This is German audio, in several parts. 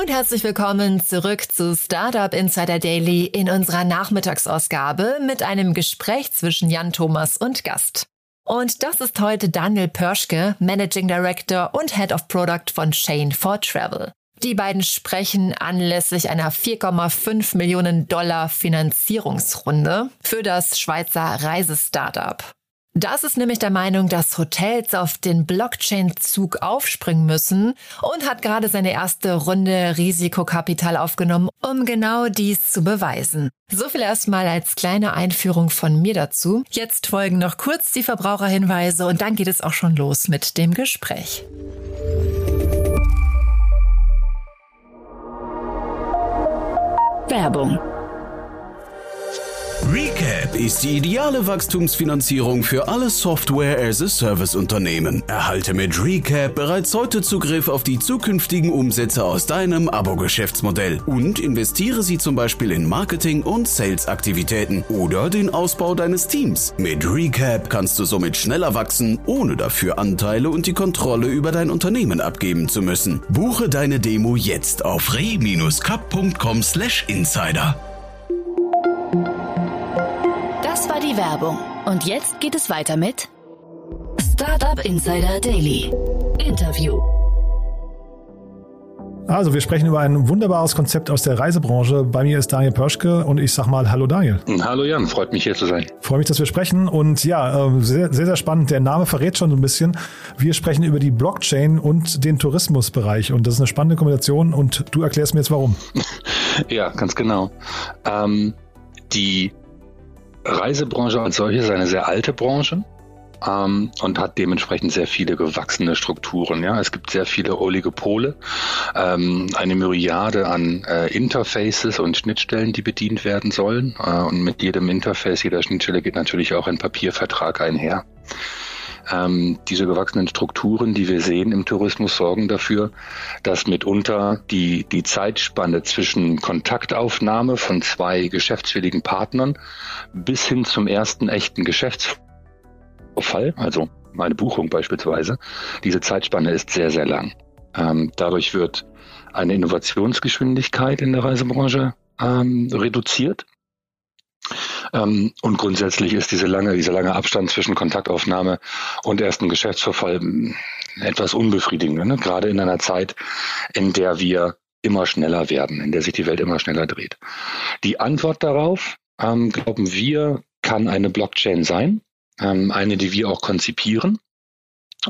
Und herzlich willkommen zurück zu Startup Insider Daily in unserer Nachmittagsausgabe mit einem Gespräch zwischen Jan Thomas und Gast. Und das ist heute Daniel Pörschke, Managing Director und Head of Product von Shane for Travel. Die beiden sprechen anlässlich einer 4,5 Millionen Dollar Finanzierungsrunde für das Schweizer Reisestartup. Das ist nämlich der Meinung, dass Hotels auf den Blockchain-Zug aufspringen müssen und hat gerade seine erste Runde Risikokapital aufgenommen, um genau dies zu beweisen. So viel erstmal als kleine Einführung von mir dazu. Jetzt folgen noch kurz die Verbraucherhinweise und dann geht es auch schon los mit dem Gespräch. Werbung Ist die ideale Wachstumsfinanzierung für alle Software-as-a-Service-Unternehmen. Erhalte mit Recap bereits heute Zugriff auf die zukünftigen Umsätze aus deinem Abo-Geschäftsmodell und investiere sie zum Beispiel in Marketing- und Sales-Aktivitäten oder den Ausbau deines Teams. Mit Recap kannst du somit schneller wachsen, ohne dafür Anteile und die Kontrolle über dein Unternehmen abgeben zu müssen. Buche deine Demo jetzt auf re-cup.com/insider. die Werbung. Und jetzt geht es weiter mit Startup Insider Daily. Interview. Also, wir sprechen über ein wunderbares Konzept aus der Reisebranche. Bei mir ist Daniel Pörschke und ich sag mal Hallo Daniel. Hallo Jan, freut mich hier zu sein. Freue mich, dass wir sprechen und ja, äh, sehr, sehr, sehr spannend. Der Name verrät schon so ein bisschen. Wir sprechen über die Blockchain und den Tourismusbereich und das ist eine spannende Kombination und du erklärst mir jetzt warum. ja, ganz genau. Ähm, die Reisebranche als solche ist eine sehr alte Branche ähm, und hat dementsprechend sehr viele gewachsene Strukturen. Ja, es gibt sehr viele Oligopole, ähm, eine Myriade an äh, Interfaces und Schnittstellen, die bedient werden sollen. Äh, und mit jedem Interface, jeder Schnittstelle geht natürlich auch ein Papiervertrag einher. Ähm, diese gewachsenen Strukturen, die wir sehen im Tourismus, sorgen dafür, dass mitunter die, die Zeitspanne zwischen Kontaktaufnahme von zwei geschäftswilligen Partnern bis hin zum ersten echten Geschäftsfall, also meine Buchung beispielsweise, diese Zeitspanne ist sehr, sehr lang. Ähm, dadurch wird eine Innovationsgeschwindigkeit in der Reisebranche ähm, reduziert. Ähm, und grundsätzlich ist diese lange, dieser lange Abstand zwischen Kontaktaufnahme und ersten Geschäftsverfall hm, etwas unbefriedigend, ne? gerade in einer Zeit, in der wir immer schneller werden, in der sich die Welt immer schneller dreht. Die Antwort darauf, ähm, glauben wir, kann eine Blockchain sein, ähm, eine, die wir auch konzipieren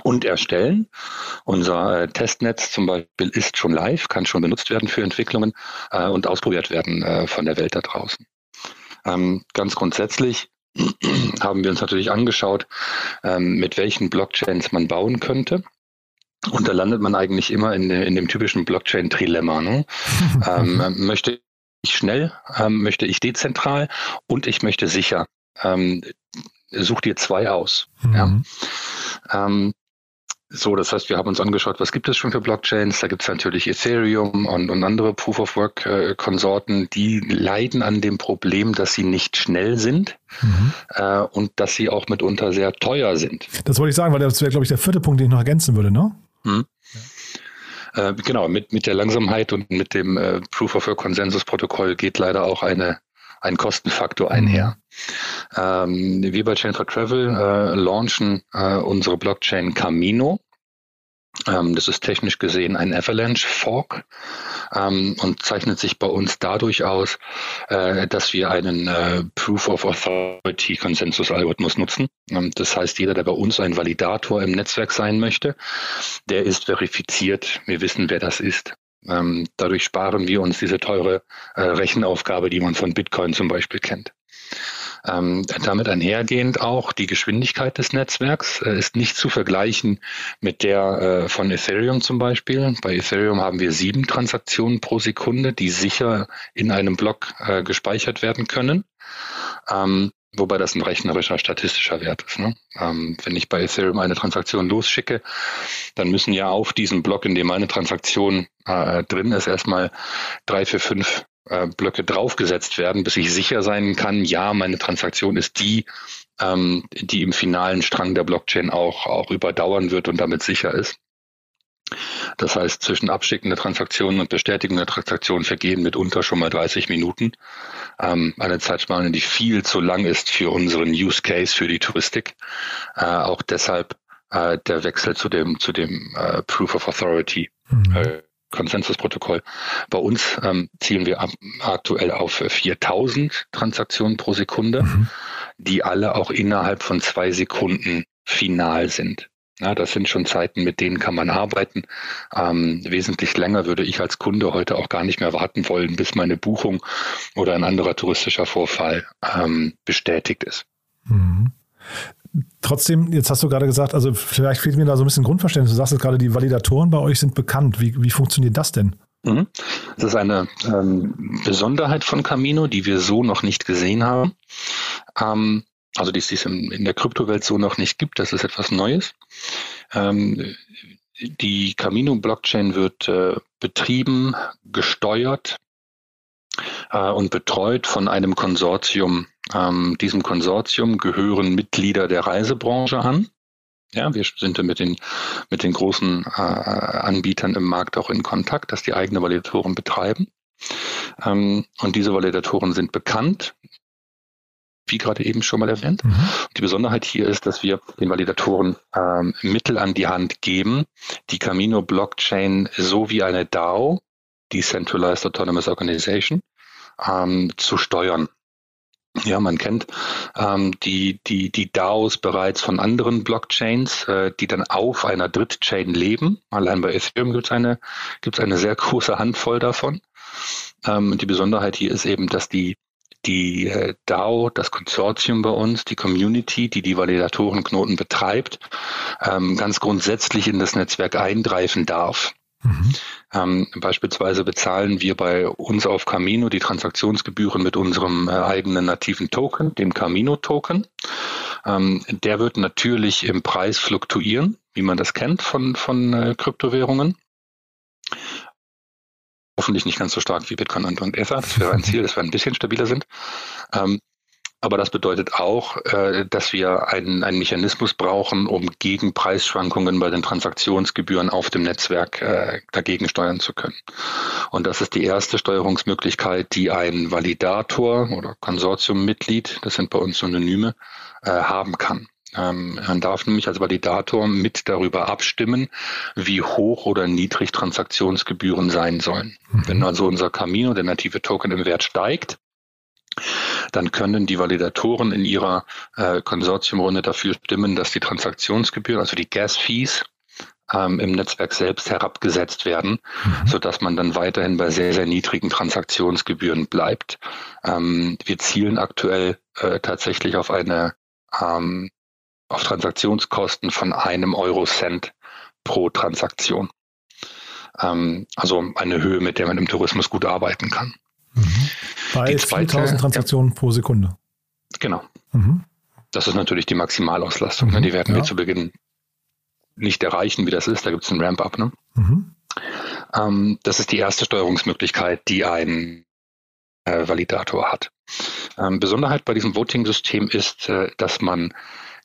und erstellen. Unser äh, Testnetz zum Beispiel ist schon live, kann schon benutzt werden für Entwicklungen äh, und ausprobiert werden äh, von der Welt da draußen. Ähm, ganz grundsätzlich haben wir uns natürlich angeschaut, ähm, mit welchen Blockchains man bauen könnte. Und da landet man eigentlich immer in, in dem typischen Blockchain-Trilemma. Ne? ähm, möchte ich schnell, ähm, möchte ich dezentral und ich möchte sicher. Ähm, such dir zwei aus. Mhm. Ja? So, das heißt, wir haben uns angeschaut, was gibt es schon für Blockchains? Da gibt es natürlich Ethereum und, und andere Proof-of-Work-Konsorten, die leiden an dem Problem, dass sie nicht schnell sind mhm. äh, und dass sie auch mitunter sehr teuer sind. Das wollte ich sagen, weil das wäre, glaube ich, der vierte Punkt, den ich noch ergänzen würde, ne? Mhm. Ja. Äh, genau, mit, mit der Langsamkeit und mit dem äh, Proof-of-Work-Konsensus-Protokoll geht leider auch eine ein Kostenfaktor einher. Ähm, wir bei Chain for Travel äh, launchen äh, unsere Blockchain Camino. Ähm, das ist technisch gesehen ein Avalanche Fork ähm, und zeichnet sich bei uns dadurch aus, äh, dass wir einen äh, Proof of Authority Konsensus Algorithmus nutzen. Ähm, das heißt, jeder, der bei uns ein Validator im Netzwerk sein möchte, der ist verifiziert. Wir wissen, wer das ist. Ähm, dadurch sparen wir uns diese teure äh, Rechenaufgabe, die man von Bitcoin zum Beispiel kennt. Ähm, damit einhergehend auch die Geschwindigkeit des Netzwerks äh, ist nicht zu vergleichen mit der äh, von Ethereum zum Beispiel. Bei Ethereum haben wir sieben Transaktionen pro Sekunde, die sicher in einem Block äh, gespeichert werden können. Ähm, Wobei das ein rechnerischer, statistischer Wert ist. Ne? Ähm, wenn ich bei Ethereum eine Transaktion losschicke, dann müssen ja auf diesem Block, in dem meine Transaktion äh, drin ist, erstmal drei, vier, fünf äh, Blöcke draufgesetzt werden, bis ich sicher sein kann, ja, meine Transaktion ist die, ähm, die im finalen Strang der Blockchain auch, auch überdauern wird und damit sicher ist. Das heißt, zwischen abschickender Transaktion und bestätigender Transaktion vergehen mitunter schon mal 30 Minuten. Ähm, eine Zeitspanne, die viel zu lang ist für unseren Use Case, für die Touristik. Äh, auch deshalb äh, der Wechsel zu dem, zu dem äh, Proof of Authority. Mhm. Äh, Konsensusprotokoll. Bei uns ähm, zielen wir ab, aktuell auf 4000 Transaktionen pro Sekunde, mhm. die alle auch innerhalb von zwei Sekunden final sind. Ja, das sind schon Zeiten, mit denen kann man arbeiten. Ähm, wesentlich länger würde ich als Kunde heute auch gar nicht mehr warten wollen, bis meine Buchung oder ein anderer touristischer Vorfall ähm, bestätigt ist. Mhm. Trotzdem, jetzt hast du gerade gesagt, also vielleicht fehlt mir da so ein bisschen Grundverständnis. Du sagst jetzt gerade, die Validatoren bei euch sind bekannt. Wie, wie funktioniert das denn? Mhm. Das ist eine ähm, Besonderheit von Camino, die wir so noch nicht gesehen haben. Ähm, also die es in, der Kryptowelt so noch nicht gibt. Das ist etwas Neues. Ähm, die Camino-Blockchain wird äh, betrieben, gesteuert äh, und betreut von einem Konsortium. Ähm, diesem Konsortium gehören Mitglieder der Reisebranche an. Ja, wir sind mit den, mit den großen äh, Anbietern im Markt auch in Kontakt, dass die eigene Validatoren betreiben. Ähm, und diese Validatoren sind bekannt wie gerade eben schon mal erwähnt. Mhm. Die Besonderheit hier ist, dass wir den Validatoren ähm, Mittel an die Hand geben, die Camino Blockchain so wie eine DAO, Decentralized Autonomous Organization, ähm, zu steuern. Ja, man kennt ähm, die, die, die DAOs bereits von anderen Blockchains, äh, die dann auf einer Drittchain leben. Allein bei Ethereum gibt es eine, gibt's eine sehr große Handvoll davon. Ähm, die Besonderheit hier ist eben, dass die die äh, DAO, das Konsortium bei uns, die Community, die die Validatorenknoten betreibt, ähm, ganz grundsätzlich in das Netzwerk eingreifen darf. Mhm. Ähm, beispielsweise bezahlen wir bei uns auf Camino die Transaktionsgebühren mit unserem äh, eigenen nativen Token, dem Camino-Token. Ähm, der wird natürlich im Preis fluktuieren, wie man das kennt von, von äh, Kryptowährungen. Hoffentlich nicht ganz so stark wie Bitcoin und Ether. Das wäre ein Ziel, dass wir ein bisschen stabiler sind. Ähm, aber das bedeutet auch, äh, dass wir einen, einen Mechanismus brauchen, um gegen Preisschwankungen bei den Transaktionsgebühren auf dem Netzwerk äh, dagegen steuern zu können. Und das ist die erste Steuerungsmöglichkeit, die ein Validator oder Konsortiummitglied, das sind bei uns Synonyme, äh, haben kann. Ähm, man darf nämlich als Validator mit darüber abstimmen, wie hoch oder niedrig Transaktionsgebühren sein sollen. Mhm. Wenn also unser Camino, der native Token, im Wert steigt, dann können die Validatoren in ihrer äh, Konsortiumrunde dafür stimmen, dass die Transaktionsgebühren, also die Gas-Fees, ähm, im Netzwerk selbst herabgesetzt werden, mhm. so dass man dann weiterhin bei sehr, sehr niedrigen Transaktionsgebühren bleibt. Ähm, wir zielen aktuell äh, tatsächlich auf eine ähm, auf Transaktionskosten von einem Euro-Cent pro Transaktion. Ähm, also eine Höhe, mit der man im Tourismus gut arbeiten kann. Mhm. Bei 2000 Transaktionen ja, pro Sekunde. Genau. Mhm. Das ist natürlich die Maximalauslastung. Ne? Mhm, die werden ja. wir zu Beginn nicht erreichen, wie das ist. Da gibt es einen Ramp-up. Ne? Mhm. Ähm, das ist die erste Steuerungsmöglichkeit, die ein äh, Validator hat. Ähm, Besonderheit bei diesem Voting-System ist, äh, dass man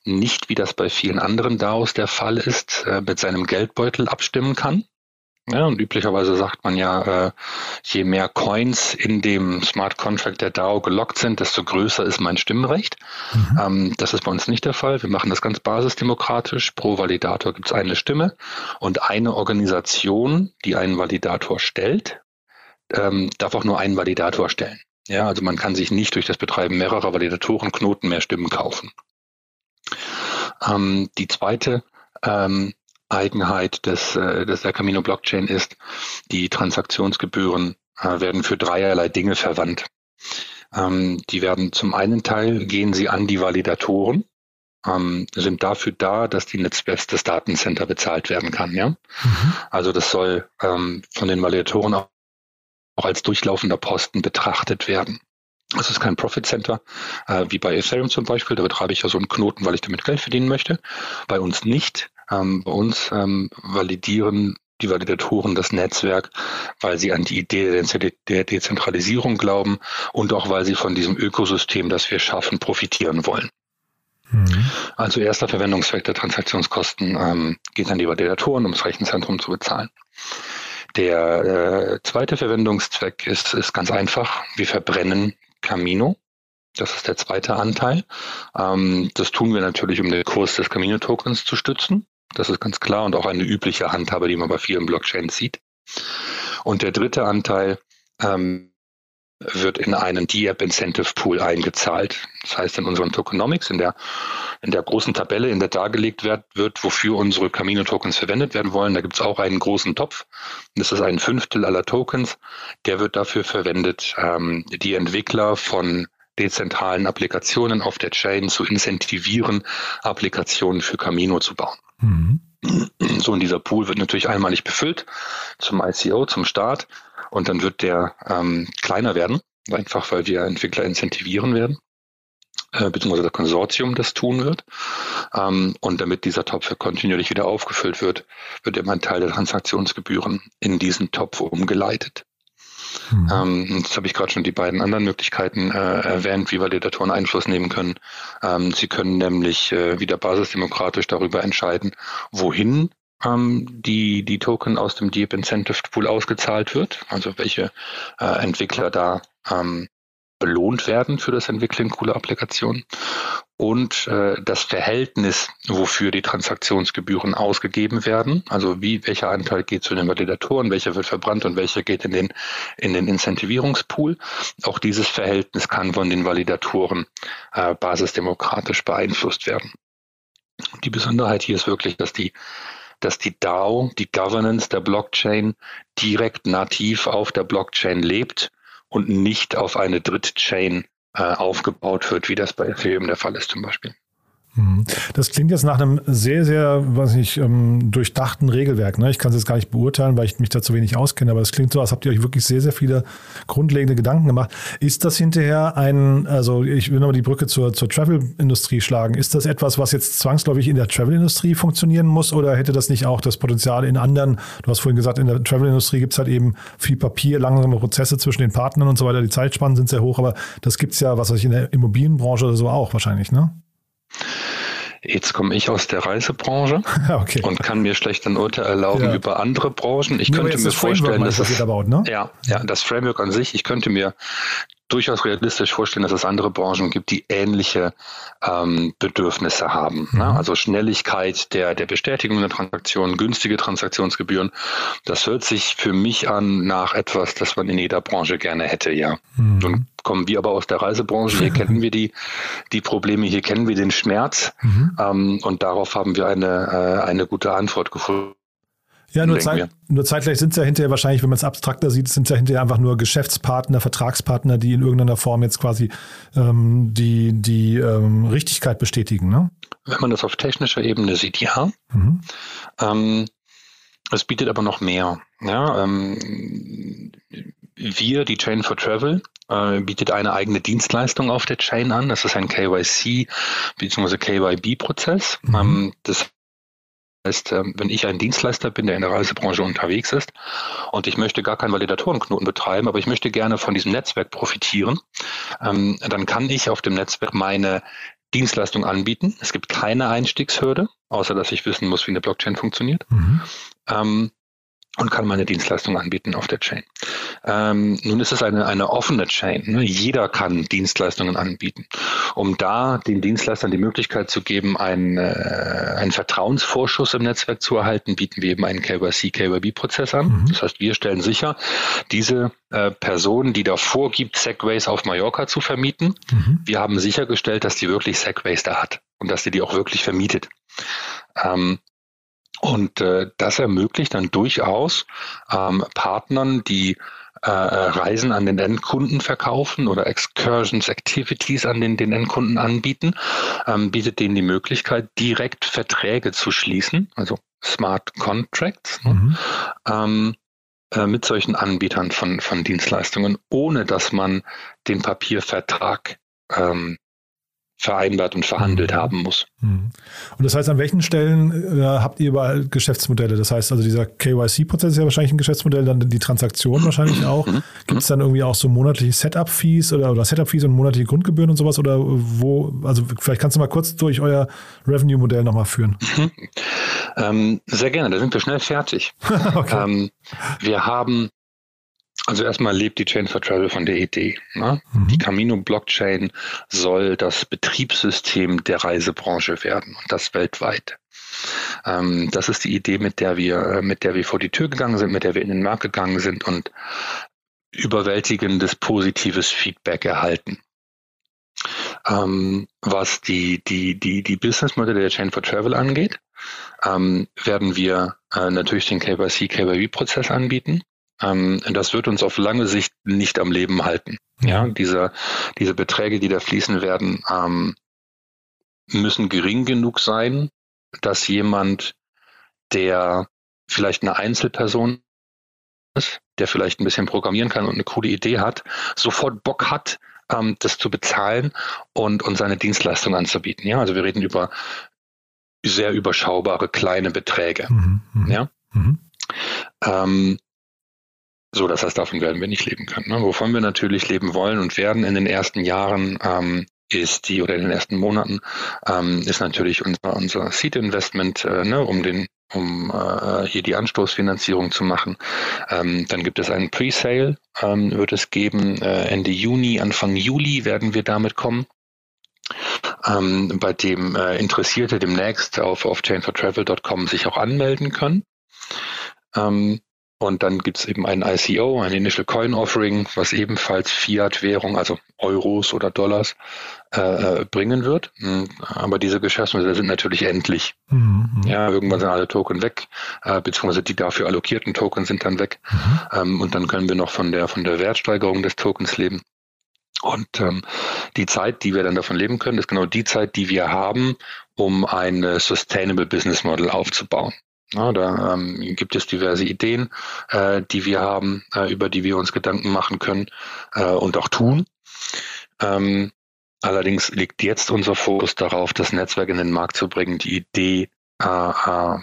nicht, wie das bei vielen anderen DAOs der Fall ist, äh, mit seinem Geldbeutel abstimmen kann. Ja, und üblicherweise sagt man ja, äh, je mehr Coins in dem Smart Contract der DAO gelockt sind, desto größer ist mein Stimmrecht. Mhm. Ähm, das ist bei uns nicht der Fall. Wir machen das ganz basisdemokratisch. Pro Validator gibt es eine Stimme und eine Organisation, die einen Validator stellt, ähm, darf auch nur einen Validator stellen. Ja, also man kann sich nicht durch das Betreiben mehrerer Validatorenknoten mehr Stimmen kaufen. Ähm, die zweite ähm, Eigenheit des, äh, des der Camino Blockchain ist, die Transaktionsgebühren äh, werden für dreierlei Dinge verwandt. Ähm, die werden zum einen Teil gehen sie an die Validatoren, ähm, sind dafür da, dass die Netzwerk das Datencenter bezahlt werden kann. Ja, mhm. also das soll ähm, von den Validatoren auch als durchlaufender Posten betrachtet werden. Das ist kein Profit Center, äh, wie bei Ethereum zum Beispiel. Da betreibe ich ja so einen Knoten, weil ich damit Geld verdienen möchte. Bei uns nicht. Ähm, bei uns ähm, validieren die Validatoren das Netzwerk, weil sie an die Idee der Dezentralisierung glauben und auch weil sie von diesem Ökosystem, das wir schaffen, profitieren wollen. Mhm. Also erster Verwendungszweck der Transaktionskosten ähm, geht an die Validatoren, um das Rechenzentrum zu bezahlen. Der äh, zweite Verwendungszweck ist, ist ganz einfach. Wir verbrennen Camino. Das ist der zweite Anteil. Ähm, das tun wir natürlich, um den Kurs des Camino-Tokens zu stützen. Das ist ganz klar und auch eine übliche Handhabe, die man bei vielen Blockchains sieht. Und der dritte Anteil ähm, wird in einen D-App Incentive Pool eingezahlt. Das heißt, in unseren Tokenomics, in der, in der großen Tabelle, in der dargelegt wird, wird wofür unsere Camino Tokens verwendet werden wollen, da gibt es auch einen großen Topf. Das ist ein Fünftel aller Tokens. Der wird dafür verwendet, ähm, die Entwickler von dezentralen Applikationen auf der Chain zu incentivieren, Applikationen für Camino zu bauen. Mhm. So, und dieser Pool wird natürlich einmalig befüllt zum ICO, zum Start. Und dann wird der ähm, kleiner werden, einfach weil wir Entwickler incentivieren werden, äh, beziehungsweise das Konsortium das tun wird. Ähm, und damit dieser Topf kontinuierlich wieder aufgefüllt wird, wird immer ein Teil der Transaktionsgebühren in diesen Topf umgeleitet. Mhm. Ähm, jetzt habe ich gerade schon die beiden anderen Möglichkeiten äh, erwähnt, wie Validatoren Einfluss nehmen können. Ähm, sie können nämlich äh, wieder basisdemokratisch darüber entscheiden, wohin ähm, die, die Token aus dem Deep Incentive Pool ausgezahlt wird, also welche äh, Entwickler da ähm, belohnt werden für das Entwickeln cooler Applikationen und äh, das Verhältnis, wofür die Transaktionsgebühren ausgegeben werden, also wie welcher Anteil geht zu den Validatoren, welcher wird verbrannt und welcher geht in den in den Incentivierungspool. Auch dieses Verhältnis kann von den Validatoren äh, basisdemokratisch beeinflusst werden. Die Besonderheit hier ist wirklich, dass die dass die DAO, die Governance der Blockchain direkt nativ auf der Blockchain lebt und nicht auf eine Drittchain äh, aufgebaut wird, wie das bei Ethereum der Fall ist zum Beispiel. Mhm. Das klingt jetzt nach einem sehr, sehr, weiß nicht, ähm, durchdachten Regelwerk. Ne? Ich kann es jetzt gar nicht beurteilen, weil ich mich da zu wenig auskenne, aber es klingt so, als habt ihr euch wirklich sehr, sehr viele grundlegende Gedanken gemacht. Ist das hinterher ein, also ich will nochmal die Brücke zur, zur Travel-Industrie schlagen, ist das etwas, was jetzt zwangsläufig in der Travel-Industrie funktionieren muss oder hätte das nicht auch das Potenzial in anderen, du hast vorhin gesagt, in der Travel-Industrie gibt es halt eben viel Papier, langsame Prozesse zwischen den Partnern und so weiter, die Zeitspannen sind sehr hoch, aber das gibt es ja, was weiß ich, in der Immobilienbranche oder so auch wahrscheinlich, ne? Jetzt komme ich aus der Reisebranche okay. und kann mir schlecht ein Urteil erlauben ja. über andere Branchen. Ich Nur könnte mir das vorstellen, dass es, baut, ne? ja, ja, das Framework an sich, ich könnte mir durchaus realistisch vorstellen, dass es andere Branchen gibt, die ähnliche ähm, Bedürfnisse haben. Ne? Mhm. Ne? Also Schnelligkeit der, der Bestätigung der Transaktionen, günstige Transaktionsgebühren. Das hört sich für mich an nach etwas, das man in jeder Branche gerne hätte, ja. Mhm. Nun kommen wir aber aus der Reisebranche, hier kennen wir die, die Probleme, hier kennen wir den Schmerz mhm. ähm, und darauf haben wir eine, äh, eine gute Antwort gefunden. Ja, nur, Zeit, nur zeitgleich sind es ja hinterher wahrscheinlich, wenn man es abstrakter sieht, sind es ja hinterher einfach nur Geschäftspartner, Vertragspartner, die in irgendeiner Form jetzt quasi ähm, die, die ähm, Richtigkeit bestätigen. Ne? Wenn man das auf technischer Ebene sieht, ja. Mhm. Ähm, es bietet aber noch mehr. Ja, ähm, wir, die Chain for Travel, äh, bietet eine eigene Dienstleistung auf der Chain an. Das ist ein KYC bzw. KYB-Prozess. Mhm. Ähm, das heißt, ähm, wenn ich ein Dienstleister bin, der in der Reisebranche unterwegs ist und ich möchte gar keinen Validatorenknoten betreiben, aber ich möchte gerne von diesem Netzwerk profitieren, ähm, dann kann ich auf dem Netzwerk meine Dienstleistung anbieten. Es gibt keine Einstiegshürde, außer dass ich wissen muss, wie eine Blockchain funktioniert. Mhm. Ähm, und kann meine Dienstleistung anbieten auf der Chain. Ähm, nun ist es eine, eine offene Chain. Ne? Jeder kann Dienstleistungen anbieten. Um da den Dienstleistern die Möglichkeit zu geben, einen, äh, einen Vertrauensvorschuss im Netzwerk zu erhalten, bieten wir eben einen KYC, KYB-Prozess an. Mhm. Das heißt, wir stellen sicher, diese äh, Person, die da vorgibt, Segways auf Mallorca zu vermieten, mhm. wir haben sichergestellt, dass die wirklich Segways da hat und dass sie die auch wirklich vermietet. Ähm, und äh, das ermöglicht dann durchaus ähm, Partnern, die äh, Reisen an den Endkunden verkaufen oder Excursions, Activities an den, den Endkunden anbieten, ähm, bietet denen die Möglichkeit, direkt Verträge zu schließen, also Smart Contracts, ne? mhm. ähm, äh, mit solchen Anbietern von, von Dienstleistungen, ohne dass man den Papiervertrag ähm, vereinbart und verhandelt mhm. haben muss. Mhm. Und das heißt, an welchen Stellen äh, habt ihr überall Geschäftsmodelle? Das heißt also, dieser KYC-Prozess ist ja wahrscheinlich ein Geschäftsmodell, dann die Transaktion wahrscheinlich auch. Mhm. Gibt es dann irgendwie auch so monatliche Setup-Fees oder, oder Setup-Fees und monatliche Grundgebühren und sowas? Oder wo, also vielleicht kannst du mal kurz durch euer Revenue-Modell nochmal führen. Mhm. Ähm, sehr gerne, da sind wir schnell fertig. okay. ähm, wir haben also erstmal lebt die Chain for Travel von der Idee. Ne? Mhm. Die Camino-Blockchain soll das Betriebssystem der Reisebranche werden und das weltweit. Ähm, das ist die Idee, mit der wir, äh, mit der wir vor die Tür gegangen sind, mit der wir in den Markt gegangen sind und überwältigendes positives Feedback erhalten. Ähm, was die, die, die, die Businessmodelle der Chain for Travel angeht, ähm, werden wir äh, natürlich den KYC, KYB-Prozess anbieten. Ähm, das wird uns auf lange Sicht nicht am Leben halten. Ja, diese, diese Beträge, die da fließen werden, ähm, müssen gering genug sein, dass jemand, der vielleicht eine Einzelperson ist, der vielleicht ein bisschen programmieren kann und eine coole Idee hat, sofort Bock hat, ähm, das zu bezahlen und, und seine Dienstleistung anzubieten. Ja, also wir reden über sehr überschaubare kleine Beträge. Mhm, mh. ja. Mhm. Ähm, so, das heißt, davon werden wir nicht leben können. Ne? Wovon wir natürlich leben wollen und werden in den ersten Jahren ähm, ist die oder in den ersten Monaten ähm, ist natürlich unser, unser Seed Investment, äh, ne, um den um äh, hier die Anstoßfinanzierung zu machen. Ähm, dann gibt es einen Pre-Sale, ähm, wird es geben äh, Ende Juni, Anfang Juli werden wir damit kommen. Ähm, bei dem äh, Interessierte demnächst auf, auf chainfortravel.com sich auch anmelden können. Ähm, und dann gibt es eben ein ICO, ein Initial Coin Offering, was ebenfalls Fiat-Währung, also Euros oder Dollars, äh, äh bringen wird. Hm, aber diese Geschäftsmodelle sind natürlich endlich. Mhm. Ja, irgendwann sind alle Token weg, äh, beziehungsweise die dafür allokierten Token sind dann weg. Mhm. Ähm, und dann können wir noch von der, von der Wertsteigerung des Tokens leben. Und ähm, die Zeit, die wir dann davon leben können, ist genau die Zeit, die wir haben, um ein Sustainable Business Model aufzubauen. Ja, da ähm, gibt es diverse Ideen, äh, die wir haben, äh, über die wir uns Gedanken machen können äh, und auch tun. Ähm, allerdings liegt jetzt unser Fokus darauf, das Netzwerk in den Markt zu bringen, die Idee äh, äh,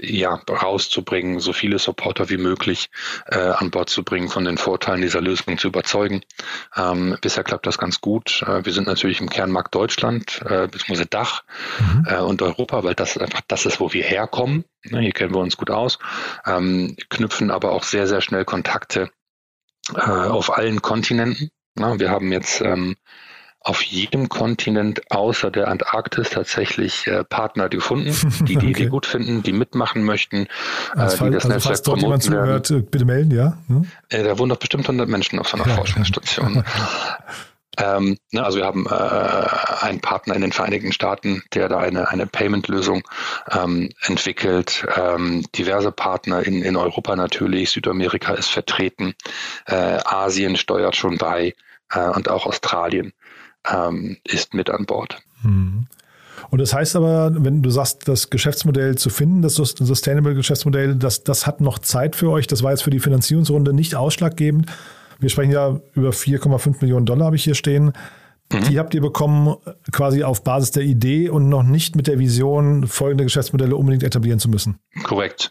ja, rauszubringen, so viele Supporter wie möglich äh, an Bord zu bringen, von den Vorteilen dieser Lösung zu überzeugen. Ähm, bisher klappt das ganz gut. Äh, wir sind natürlich im Kernmarkt Deutschland, äh, beziehungsweise Dach mhm. äh, und Europa, weil das einfach das ist, wo wir herkommen. Ne, hier kennen wir uns gut aus, ähm, knüpfen aber auch sehr, sehr schnell Kontakte äh, auf allen Kontinenten. Na, wir haben jetzt ähm, auf jedem Kontinent außer der Antarktis tatsächlich äh, Partner gefunden, die die okay. Idee gut finden, die mitmachen möchten, äh, die das also Netzwerk promoten jemand zuhört, äh, bitte melden, ja? Hm? Äh, da wohnen doch bestimmt 100 Menschen auf so einer ja. Forschungsstation. ähm, ne, also wir haben äh, einen Partner in den Vereinigten Staaten, der da eine, eine Payment-Lösung ähm, entwickelt. Ähm, diverse Partner in, in Europa natürlich, Südamerika ist vertreten, äh, Asien steuert schon bei und auch Australien ähm, ist mit an Bord. Mhm. Und das heißt aber, wenn du sagst, das Geschäftsmodell zu finden, das Sustainable Geschäftsmodell, das, das hat noch Zeit für euch. Das war jetzt für die Finanzierungsrunde nicht ausschlaggebend. Wir sprechen ja über 4,5 Millionen Dollar, habe ich hier stehen. Mhm. Die habt ihr bekommen quasi auf Basis der Idee und noch nicht mit der Vision, folgende Geschäftsmodelle unbedingt etablieren zu müssen. Korrekt.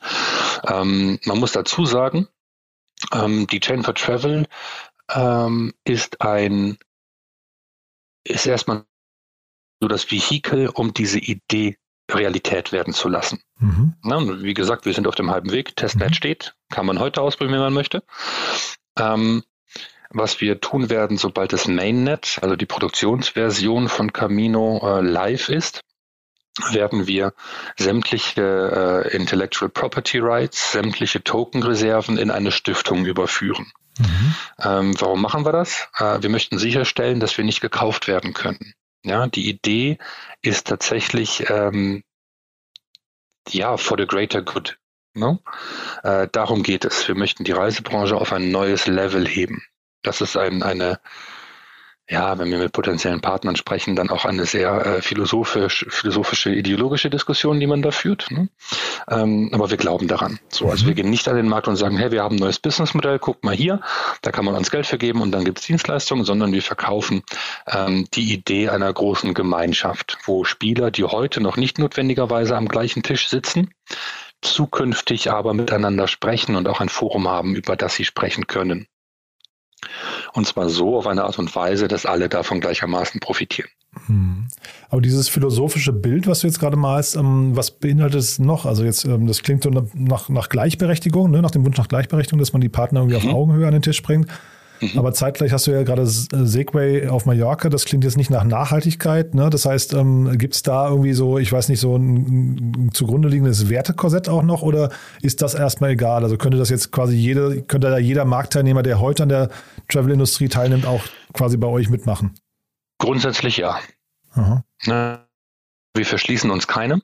Ähm, man muss dazu sagen, ähm, die Chain for Travel ähm, ist ein ist erstmal so das Vehikel, um diese Idee Realität werden zu lassen. Mhm. Na, wie gesagt, wir sind auf dem halben Weg. Testnet mhm. steht, kann man heute ausprobieren, wenn man möchte. Ähm, was wir tun werden, sobald das Mainnet, also die Produktionsversion von Camino äh, live ist, werden wir sämtliche äh, Intellectual Property Rights, sämtliche Tokenreserven in eine Stiftung überführen. Mhm. Ähm, warum machen wir das? Äh, wir möchten sicherstellen, dass wir nicht gekauft werden können. Ja, die Idee ist tatsächlich ähm, ja for the greater good. Ne? Äh, darum geht es. Wir möchten die Reisebranche auf ein neues Level heben. Das ist ein, eine ja, wenn wir mit potenziellen Partnern sprechen, dann auch eine sehr äh, philosophisch, philosophische, ideologische Diskussion, die man da führt. Ne? Ähm, aber wir glauben daran. So, also wir mhm. gehen nicht an den Markt und sagen, hey, wir haben ein neues Businessmodell, guck mal hier, da kann man uns Geld vergeben und dann gibt es Dienstleistungen, sondern wir verkaufen ähm, die Idee einer großen Gemeinschaft, wo Spieler, die heute noch nicht notwendigerweise am gleichen Tisch sitzen, zukünftig aber miteinander sprechen und auch ein Forum haben, über das sie sprechen können. Und zwar so auf eine Art und Weise, dass alle davon gleichermaßen profitieren. Hm. Aber dieses philosophische Bild, was du jetzt gerade malst, ähm, was beinhaltet es noch? Also jetzt, ähm, das klingt so nach, nach Gleichberechtigung, ne? nach dem Wunsch nach Gleichberechtigung, dass man die Partner irgendwie mhm. auf Augenhöhe an den Tisch bringt. Mhm. Aber zeitgleich hast du ja gerade äh, Segway auf Mallorca, das klingt jetzt nicht nach Nachhaltigkeit. Ne? Das heißt, ähm, gibt es da irgendwie so, ich weiß nicht, so ein, ein zugrunde liegendes Wertekorsett auch noch oder ist das erstmal egal? Also könnte das jetzt quasi jede, könnte da jeder Marktteilnehmer, der heute an der Travel-Industrie teilnimmt, auch quasi bei euch mitmachen? Grundsätzlich ja. Aha. Ne, wir verschließen uns keine.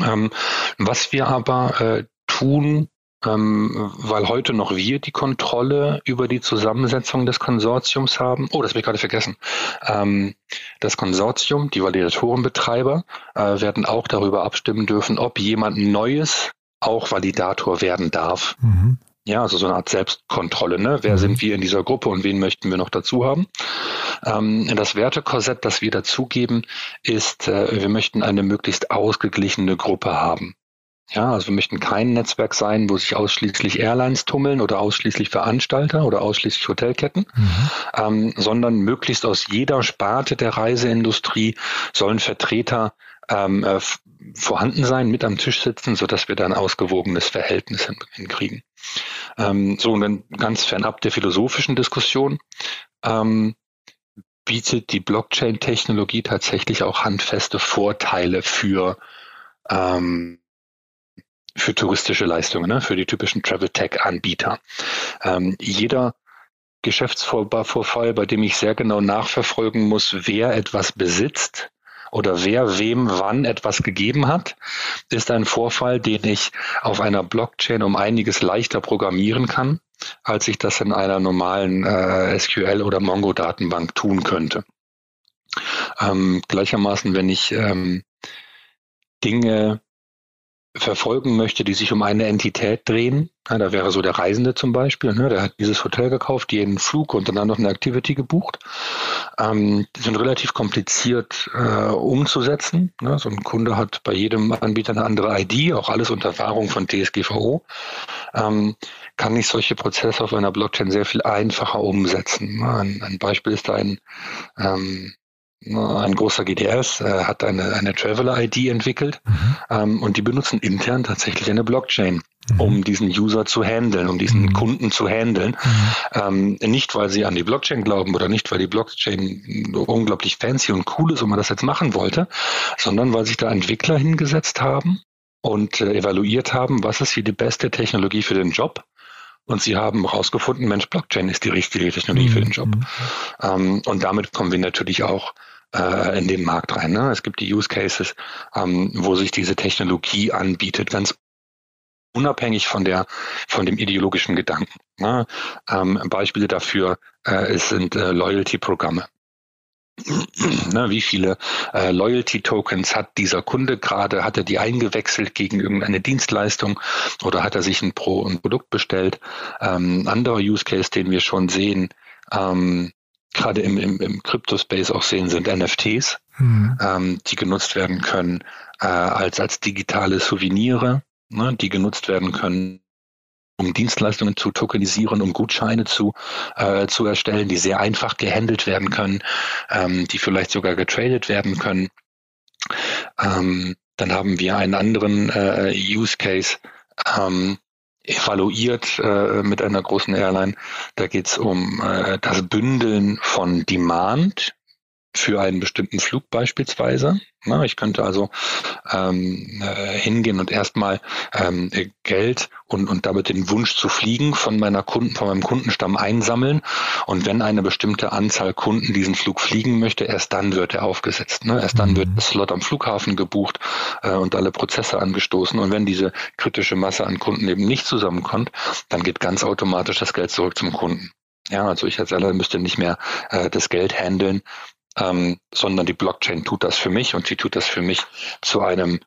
Ähm, was wir aber äh, tun, ähm, weil heute noch wir die Kontrolle über die Zusammensetzung des Konsortiums haben. Oh, das habe ich gerade vergessen. Ähm, das Konsortium, die Validatorenbetreiber, äh, werden auch darüber abstimmen dürfen, ob jemand Neues auch Validator werden darf. Mhm. Ja, also so eine Art Selbstkontrolle. Ne? Wer mhm. sind wir in dieser Gruppe und wen möchten wir noch dazu haben? Ähm, das Wertekorsett, das wir dazugeben, ist, äh, wir möchten eine möglichst ausgeglichene Gruppe haben. Ja, also wir möchten kein Netzwerk sein, wo sich ausschließlich Airlines tummeln oder ausschließlich Veranstalter oder ausschließlich Hotelketten, mhm. ähm, sondern möglichst aus jeder Sparte der Reiseindustrie sollen Vertreter ähm, äh, vorhanden sein, mit am Tisch sitzen, so dass wir da ein ausgewogenes Verhältnis hinkriegen. Ähm, so und dann ganz fernab der philosophischen Diskussion ähm, bietet die Blockchain-Technologie tatsächlich auch handfeste Vorteile für ähm, für touristische Leistungen, ne? für die typischen Travel-Tech-Anbieter. Ähm, jeder Geschäftsvorfall, bei dem ich sehr genau nachverfolgen muss, wer etwas besitzt oder wer wem wann etwas gegeben hat, ist ein Vorfall, den ich auf einer Blockchain um einiges leichter programmieren kann, als ich das in einer normalen äh, SQL oder Mongo-Datenbank tun könnte. Ähm, gleichermaßen, wenn ich ähm, Dinge verfolgen möchte, die sich um eine Entität drehen. Ja, da wäre so der Reisende zum Beispiel, ne, der hat dieses Hotel gekauft, jeden Flug und dann noch eine Activity gebucht. Ähm, die sind relativ kompliziert äh, umzusetzen. Ne. So ein Kunde hat bei jedem Anbieter eine andere ID, auch alles unter Wahrung von DSGVO. Ähm, kann ich solche Prozesse auf einer Blockchain sehr viel einfacher umsetzen. Ein, ein Beispiel ist ein ähm, ein großer GDS äh, hat eine, eine Traveler-ID entwickelt mhm. ähm, und die benutzen intern tatsächlich eine Blockchain, mhm. um diesen User zu handeln, um diesen mhm. Kunden zu handeln. Mhm. Ähm, nicht, weil sie an die Blockchain glauben oder nicht, weil die Blockchain unglaublich fancy und cool ist und man das jetzt machen wollte, sondern weil sich da Entwickler hingesetzt haben und äh, evaluiert haben, was ist hier die beste Technologie für den Job und sie haben herausgefunden, Mensch, Blockchain ist die richtige Technologie mhm. für den Job. Mhm. Ähm, und damit kommen wir natürlich auch äh, in den Markt rein. Ne? Es gibt die Use Cases, ähm, wo sich diese Technologie anbietet, ganz unabhängig von der von dem ideologischen Gedanken. Ne? Ähm, Beispiele dafür äh, sind äh, Loyalty-Programme. Ne, wie viele äh, Loyalty-Tokens hat dieser Kunde gerade? Hat er die eingewechselt gegen irgendeine Dienstleistung oder hat er sich ein, Pro, ein Produkt bestellt? Ähm, anderer Use Case, den wir schon sehen, ähm, gerade im, im, im Crypto-Space auch sehen, sind NFTs, mhm. ähm, die genutzt werden können äh, als, als digitale Souveniere, ne, die genutzt werden können, um Dienstleistungen zu tokenisieren, um Gutscheine zu, äh, zu erstellen, die sehr einfach gehandelt werden können, ähm, die vielleicht sogar getradet werden können. Ähm, dann haben wir einen anderen äh, Use Case, ähm, evaluiert äh, mit einer großen Airline. Da geht es um äh, das Bündeln von Demand für einen bestimmten Flug beispielsweise. Na, ich könnte also ähm, äh, hingehen und erstmal ähm, Geld und, und damit den Wunsch zu fliegen von meiner Kunden, von meinem Kundenstamm einsammeln. Und wenn eine bestimmte Anzahl Kunden diesen Flug fliegen möchte, erst dann wird er aufgesetzt. Ne? Erst dann wird mhm. das Slot am Flughafen gebucht äh, und alle Prozesse angestoßen. Und wenn diese kritische Masse an Kunden eben nicht zusammenkommt, dann geht ganz automatisch das Geld zurück zum Kunden. Ja, also ich als Seller müsste nicht mehr äh, das Geld handeln, ähm, sondern die Blockchain tut das für mich und sie tut das für mich zu einem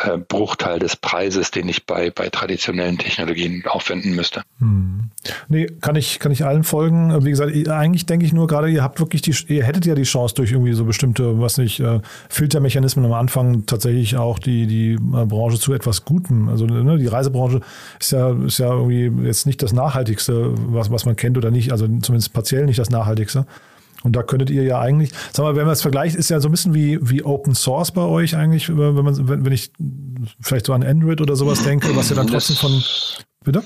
äh, Bruchteil des Preises, den ich bei, bei traditionellen Technologien aufwenden müsste. Hm. Nee, kann ich, kann ich allen folgen. Wie gesagt, eigentlich denke ich nur gerade, ihr habt wirklich die, ihr hättet ja die Chance durch irgendwie so bestimmte, was nicht, äh, Filtermechanismen am Anfang tatsächlich auch die, die äh, Branche zu etwas Gutem. Also ne, die Reisebranche ist ja, ist ja irgendwie jetzt nicht das Nachhaltigste, was, was man kennt oder nicht, also zumindest partiell nicht das Nachhaltigste. Und da könntet ihr ja eigentlich, sag mal, wenn man es vergleicht, ist ja so ein bisschen wie, wie Open Source bei euch eigentlich, wenn man, wenn, wenn ich vielleicht so an Android oder sowas denke, was ja dann trotzdem von, bitte?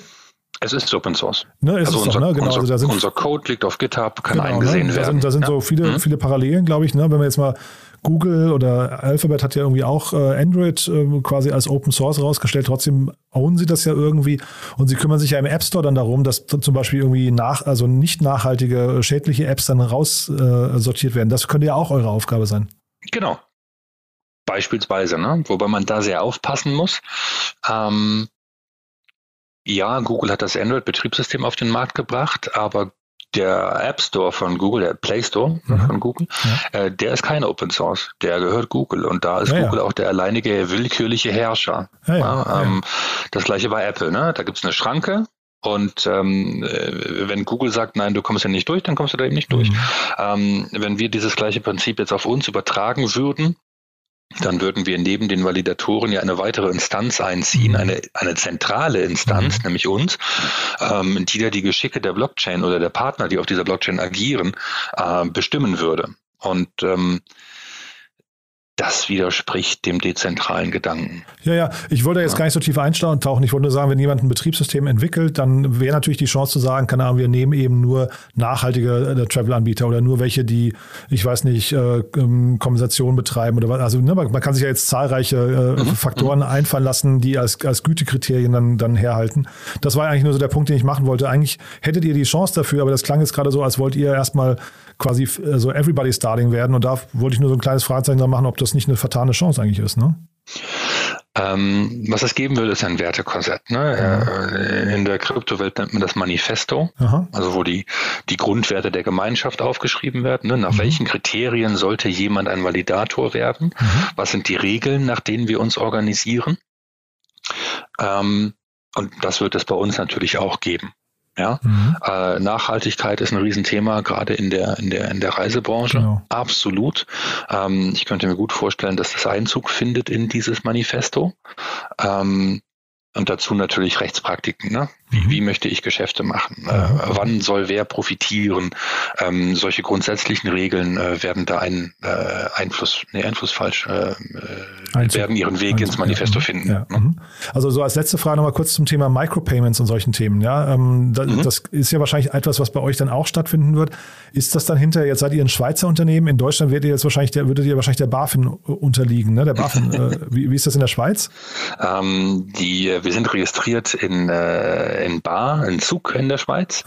Es ist Open Source. Ne, also unser, doch, ne? genau, unser, also sind, unser, Code liegt auf GitHub, kann genau, eingesehen ne? da werden. Sind, da sind ja. so viele, mhm. viele Parallelen, glaube ich. Ne? Wenn man jetzt mal Google oder Alphabet hat ja irgendwie auch äh, Android äh, quasi als Open Source rausgestellt. Trotzdem ownen sie das ja irgendwie und sie kümmern sich ja im App Store dann darum, dass zum Beispiel irgendwie nach, also nicht nachhaltige, schädliche Apps dann raussortiert äh, werden. Das könnte ja auch eure Aufgabe sein. Genau. Beispielsweise, ne? wobei man da sehr aufpassen muss. Ähm, ja, Google hat das Android-Betriebssystem auf den Markt gebracht, aber der App Store von Google, der Play Store mhm. von Google, ja. äh, der ist kein Open Source, der gehört Google und da ist ja, Google ja. auch der alleinige willkürliche Herrscher. Ähm, das gleiche bei Apple, ne? Da gibt's eine Schranke, und ähm, äh, wenn Google sagt, nein, du kommst ja nicht durch, dann kommst du da eben nicht durch. Mhm. Ähm, wenn wir dieses gleiche Prinzip jetzt auf uns übertragen würden, dann würden wir neben den Validatoren ja eine weitere Instanz einziehen, mhm. eine, eine zentrale Instanz, mhm. nämlich uns, ähm, die da die Geschicke der Blockchain oder der Partner, die auf dieser Blockchain agieren, äh, bestimmen würde. Und ähm, das widerspricht dem dezentralen Gedanken. Ja, ja, ich wollte jetzt ja. gar nicht so tief eintauchen. Ich wollte nur sagen, wenn jemand ein Betriebssystem entwickelt, dann wäre natürlich die Chance zu sagen, keine Ahnung, wir nehmen eben nur nachhaltige äh, Travel-Anbieter oder nur welche, die, ich weiß nicht, äh, ähm, Kompensation betreiben oder was. Also ne, man, man, kann sich ja jetzt zahlreiche äh, mhm. Faktoren mhm. einfallen lassen, die als, als Gütekriterien dann, dann herhalten. Das war eigentlich nur so der Punkt, den ich machen wollte. Eigentlich hättet ihr die Chance dafür, aber das klang jetzt gerade so, als wollt ihr erstmal quasi äh, so Everybody's Starting werden. Und da wollte ich nur so ein kleines Fragezeichen machen, ob das nicht eine vertane Chance eigentlich ist. Ne? Ähm, was es geben würde, ist ein Wertekorsett. Ne? Ja. Äh, in der Kryptowelt nennt man das Manifesto, Aha. also wo die, die Grundwerte der Gemeinschaft aufgeschrieben werden. Ne? Nach mhm. welchen Kriterien sollte jemand ein Validator werden? Mhm. Was sind die Regeln, nach denen wir uns organisieren? Ähm, und das wird es bei uns natürlich auch geben. Ja, mhm. äh, Nachhaltigkeit ist ein Riesenthema, gerade in der in der in der Reisebranche. Genau. Absolut. Ähm, ich könnte mir gut vorstellen, dass das Einzug findet in dieses Manifesto. Ähm, und dazu natürlich Rechtspraktiken. Ne? Wie, mhm. wie möchte ich Geschäfte machen? Äh, wann soll wer profitieren? Ähm, solche grundsätzlichen Regeln äh, werden da einen äh, Einfluss, nee, Einfluss falsch, äh, Einzug, werden ihren Weg Einzug, ins Manifesto ja, finden. Ja, ne? Mhm. Also so als letzte Frage nochmal kurz zum Thema Micropayments und solchen Themen. Ja, ähm, da, mhm. das ist ja wahrscheinlich etwas, was bei euch dann auch stattfinden wird. Ist das dann hinterher, jetzt seid ihr ein Schweizer Unternehmen, in Deutschland werdet ihr jetzt wahrscheinlich der, würdet ihr wahrscheinlich der BaFin unterliegen, ne? Der BaFin, äh, wie, wie ist das in der Schweiz? Ähm, die wir sind registriert in, äh, in Bar, in Zug in der Schweiz.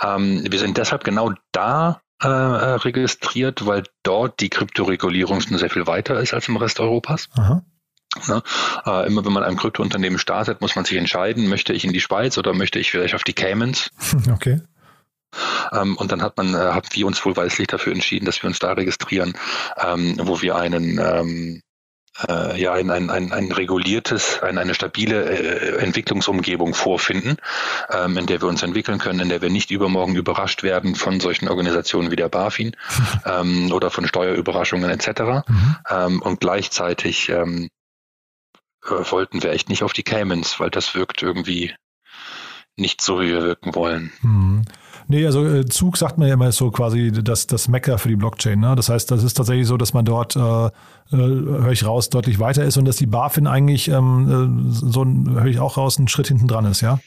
Ähm, wir sind deshalb genau da äh, registriert, weil dort die Kryptoregulierung schon sehr viel weiter ist als im Rest Europas. Aha. Ne? Äh, immer wenn man ein Kryptounternehmen startet, muss man sich entscheiden, möchte ich in die Schweiz oder möchte ich vielleicht auf die Caymans? Okay. Ähm, und dann hat man, äh, haben wir uns wohlweislich dafür entschieden, dass wir uns da registrieren, ähm, wo wir einen ähm, äh, ja ein, ein, ein, ein reguliertes, ein, eine stabile äh, Entwicklungsumgebung vorfinden, ähm, in der wir uns entwickeln können, in der wir nicht übermorgen überrascht werden von solchen Organisationen wie der BaFin ähm, oder von Steuerüberraschungen etc. Mhm. Ähm, und gleichzeitig ähm, äh, wollten wir echt nicht auf die Caymans, weil das wirkt irgendwie nicht so, wie wir wirken wollen. Mhm. Nee, also äh, Zug sagt man ja immer so quasi das, das Mecker für die Blockchain. Ne? Das heißt, das ist tatsächlich so, dass man dort, äh, äh, höre ich raus, deutlich weiter ist und dass die BaFin eigentlich, ähm, äh, so höre ich auch raus, einen Schritt hinten dran ist, ja?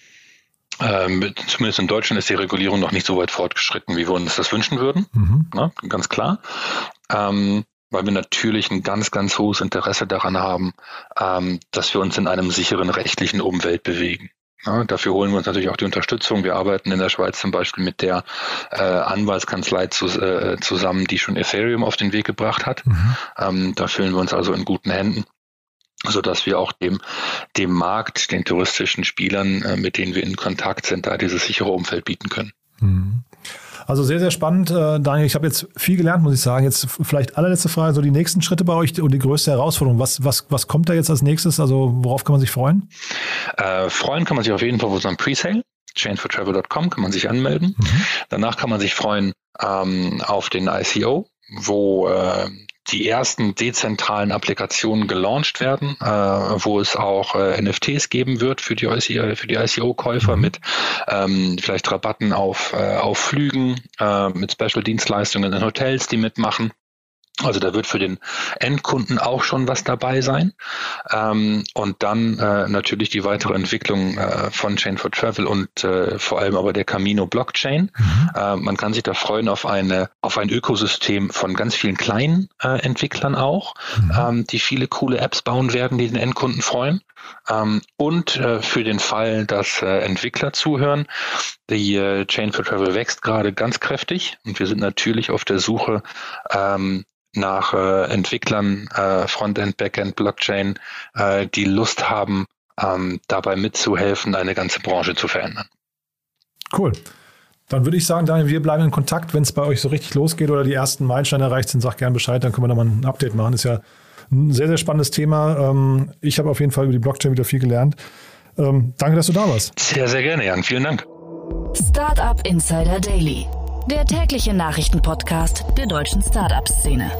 Ähm, zumindest in Deutschland ist die Regulierung noch nicht so weit fortgeschritten, wie wir uns das wünschen würden. Mhm. Na, ganz klar. Ähm, weil wir natürlich ein ganz, ganz hohes Interesse daran haben, ähm, dass wir uns in einem sicheren rechtlichen Umwelt bewegen. Ja, dafür holen wir uns natürlich auch die Unterstützung. Wir arbeiten in der Schweiz zum Beispiel mit der äh, Anwaltskanzlei zu, äh, zusammen, die schon Ethereum auf den Weg gebracht hat. Mhm. Ähm, da fühlen wir uns also in guten Händen so dass wir auch dem, dem Markt, den touristischen Spielern, äh, mit denen wir in Kontakt sind, da dieses sichere Umfeld bieten können. Mhm. Also sehr, sehr spannend, äh, Daniel. Ich habe jetzt viel gelernt, muss ich sagen. Jetzt vielleicht allerletzte Frage, so die nächsten Schritte bei euch und die größte Herausforderung. Was, was, was kommt da jetzt als nächstes? Also worauf kann man sich freuen? Äh, freuen kann man sich auf jeden Fall auf unserem Presale. Chainfortravel.com kann man sich anmelden. Mhm. Danach kann man sich freuen ähm, auf den ICO, wo äh, die ersten dezentralen Applikationen gelauncht werden, äh, wo es auch äh, NFTs geben wird für die, für die ICO-Käufer mit ähm, vielleicht Rabatten auf, äh, auf Flügen, äh, mit Special-Dienstleistungen in Hotels, die mitmachen. Also da wird für den Endkunden auch schon was dabei sein. Ähm, und dann äh, natürlich die weitere Entwicklung äh, von Chain for Travel und äh, vor allem aber der Camino Blockchain. Mhm. Äh, man kann sich da freuen auf eine auf ein Ökosystem von ganz vielen kleinen äh, Entwicklern auch, mhm. ähm, die viele coole Apps bauen werden, die den Endkunden freuen. Ähm, und äh, für den Fall, dass Entwickler zuhören, die Chain for Travel wächst gerade ganz kräftig und wir sind natürlich auf der Suche ähm, nach äh, Entwicklern, äh, Frontend, Backend, Blockchain, äh, die Lust haben, ähm, dabei mitzuhelfen, eine ganze Branche zu verändern. Cool. Dann würde ich sagen, Daniel, wir bleiben in Kontakt, wenn es bei euch so richtig losgeht oder die ersten Meilensteine erreicht sind, sag gerne Bescheid, dann können wir nochmal ein Update machen. Ist ja ein sehr, sehr spannendes Thema. Ähm, ich habe auf jeden Fall über die Blockchain wieder viel gelernt. Ähm, danke, dass du da warst. Sehr, sehr gerne, Jan. Vielen Dank. Startup Insider Daily der tägliche Nachrichtenpodcast der deutschen Startup-Szene.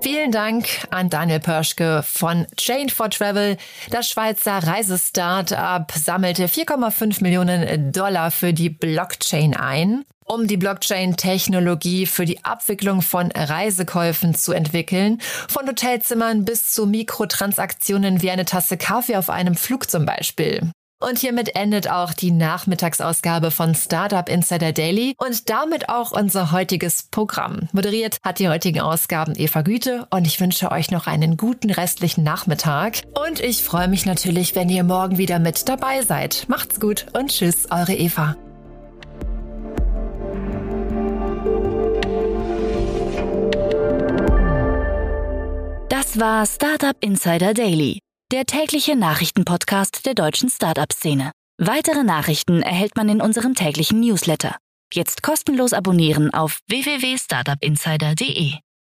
Vielen Dank an Daniel Pörschke von Chain for Travel. Das Schweizer Reisestartup sammelte 4,5 Millionen Dollar für die Blockchain ein, um die Blockchain-Technologie für die Abwicklung von Reisekäufen zu entwickeln. Von Hotelzimmern bis zu Mikrotransaktionen wie eine Tasse Kaffee auf einem Flug zum Beispiel. Und hiermit endet auch die Nachmittagsausgabe von Startup Insider Daily und damit auch unser heutiges Programm. Moderiert hat die heutigen Ausgaben Eva Güte und ich wünsche euch noch einen guten restlichen Nachmittag. Und ich freue mich natürlich, wenn ihr morgen wieder mit dabei seid. Macht's gut und tschüss, eure Eva. Das war Startup Insider Daily der tägliche Nachrichtenpodcast der deutschen Startup-Szene. Weitere Nachrichten erhält man in unserem täglichen Newsletter. Jetzt kostenlos abonnieren auf www.startupinsider.de.